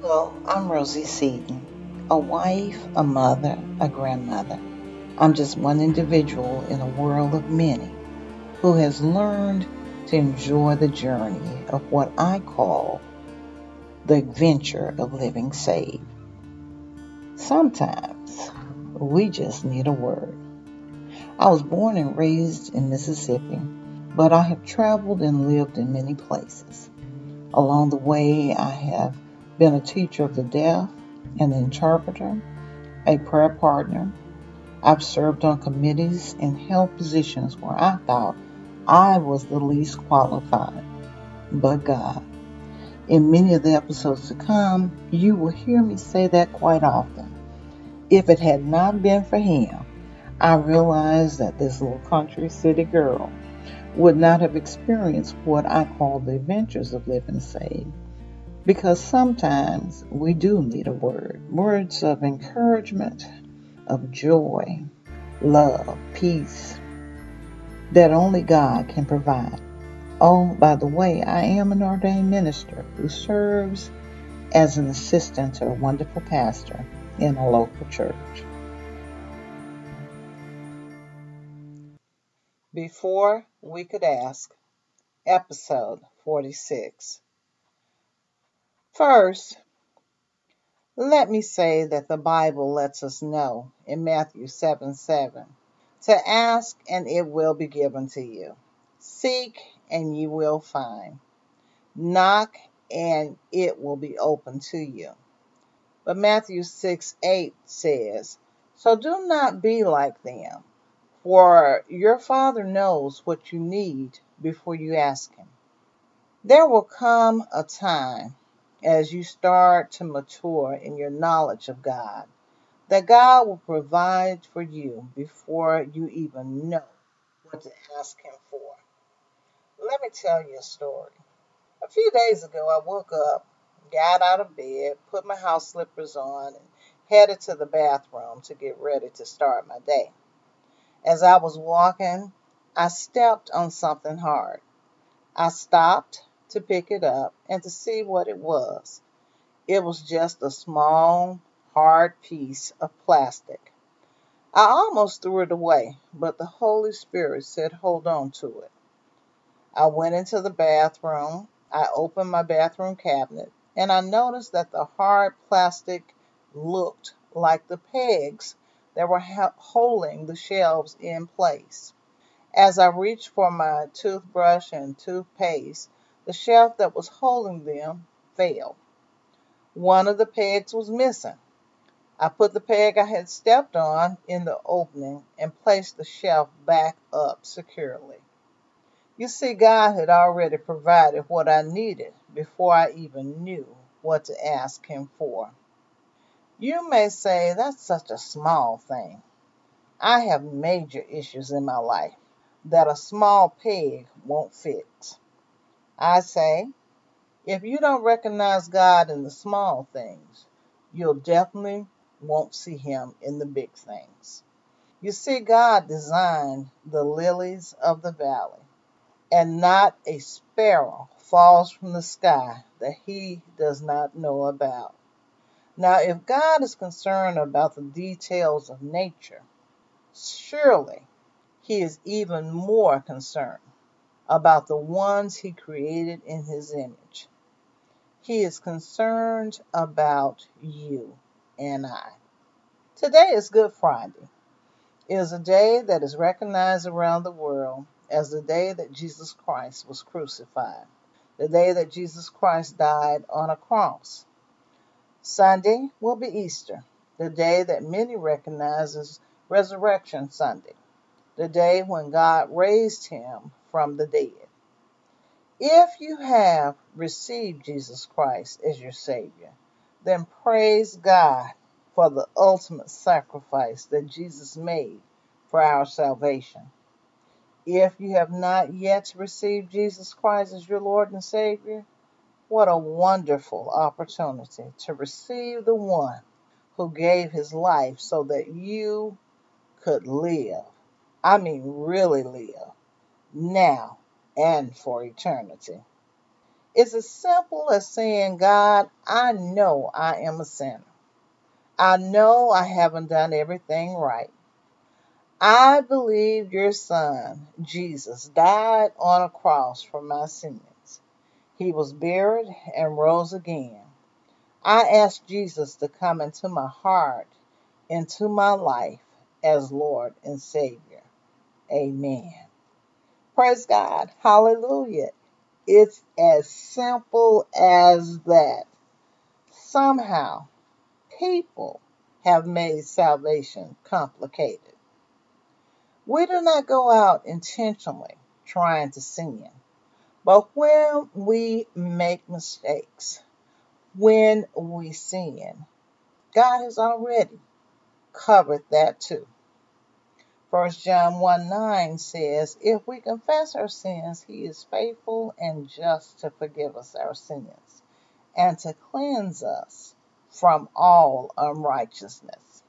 Hello, I'm Rosie Seaton, a wife, a mother, a grandmother. I'm just one individual in a world of many who has learned to enjoy the journey of what I call the adventure of living saved. Sometimes we just need a word. I was born and raised in Mississippi, but I have traveled and lived in many places. Along the way, I have been a teacher of the deaf, an interpreter, a prayer partner. I've served on committees and held positions where I thought I was the least qualified, but God. In many of the episodes to come, you will hear me say that quite often. If it had not been for Him, I realized that this little country city girl would not have experienced what I call the adventures of living saved. Because sometimes we do need a word words of encouragement, of joy, love, peace that only God can provide. Oh, by the way, I am an ordained minister who serves as an assistant to a wonderful pastor in a local church. Before we could ask, episode 46. First, let me say that the Bible lets us know in Matthew 7 7 to ask and it will be given to you, seek and you will find, knock and it will be open to you. But Matthew 6 8 says, So do not be like them for your Father knows what you need before you ask Him. There will come a time as you start to mature in your knowledge of God that God will provide for you before you even know what to ask Him for. Let me tell you a story. A few days ago, I woke up, got out of bed, put my house slippers on, and headed to the bathroom to get ready to start my day. As I was walking, I stepped on something hard. I stopped to pick it up and to see what it was. It was just a small, hard piece of plastic. I almost threw it away, but the Holy Spirit said, Hold on to it. I went into the bathroom. I opened my bathroom cabinet and I noticed that the hard plastic looked like the pegs that were holding the shelves in place. As I reached for my toothbrush and toothpaste, the shelf that was holding them fell. One of the pegs was missing. I put the peg I had stepped on in the opening and placed the shelf back up securely. You see, God had already provided what I needed before I even knew what to ask Him for. You may say that's such a small thing. I have major issues in my life that a small peg won't fix. I say, if you don't recognize God in the small things, you'll definitely won't see Him in the big things. You see, God designed the lilies of the valley, and not a sparrow falls from the sky that He does not know about. Now, if God is concerned about the details of nature, surely He is even more concerned about the ones He created in His image. He is concerned about you and I. Today is Good Friday. It is a day that is recognized around the world as the day that Jesus Christ was crucified, the day that Jesus Christ died on a cross. Sunday will be Easter, the day that many recognize as Resurrection Sunday, the day when God raised him from the dead. If you have received Jesus Christ as your Savior, then praise God for the ultimate sacrifice that Jesus made for our salvation. If you have not yet received Jesus Christ as your Lord and Savior, what a wonderful opportunity to receive the one who gave his life so that you could live. I mean, really live now and for eternity. It's as simple as saying, God, I know I am a sinner. I know I haven't done everything right. I believe your son, Jesus, died on a cross for my sins. He was buried and rose again. I ask Jesus to come into my heart, into my life as Lord and Savior. Amen. Praise God. Hallelujah. It's as simple as that. Somehow, people have made salvation complicated. We do not go out intentionally trying to sin, but when we make mistakes, when we sin, God has already covered that too. 1 John 1 9 says, If we confess our sins, he is faithful and just to forgive us our sins and to cleanse us from all unrighteousness.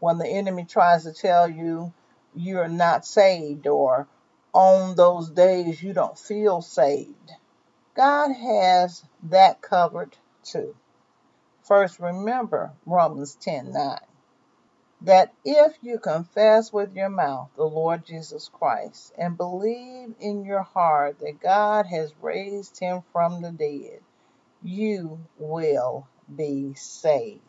When the enemy tries to tell you you're not saved or on those days you don't feel saved, God has that covered too. First, remember Romans 10 9 that if you confess with your mouth the Lord Jesus Christ and believe in your heart that God has raised him from the dead, you will be saved.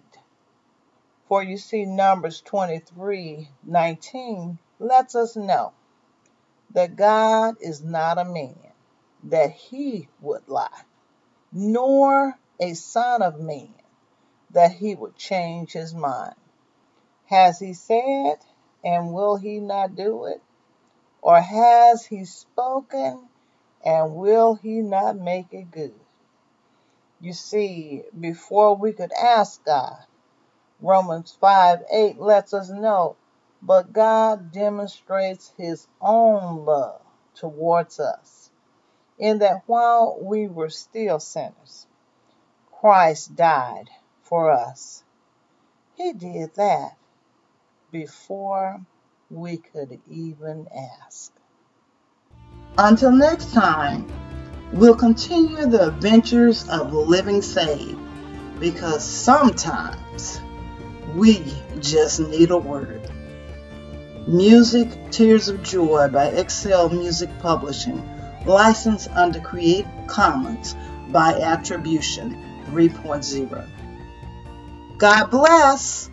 For you see, Numbers 23 19 lets us know that God is not a man that he would lie, nor a son of man that he would change his mind. Has he said, and will he not do it? Or has he spoken, and will he not make it good? You see, before we could ask God, Romans 5 8 lets us know, but God demonstrates his own love towards us, in that while we were still sinners, Christ died for us. He did that before we could even ask. Until next time, we'll continue the adventures of living saved because sometimes we just need a word. Music Tears of Joy by Excel Music Publishing, licensed under Creative Commons by Attribution 3.0. God bless.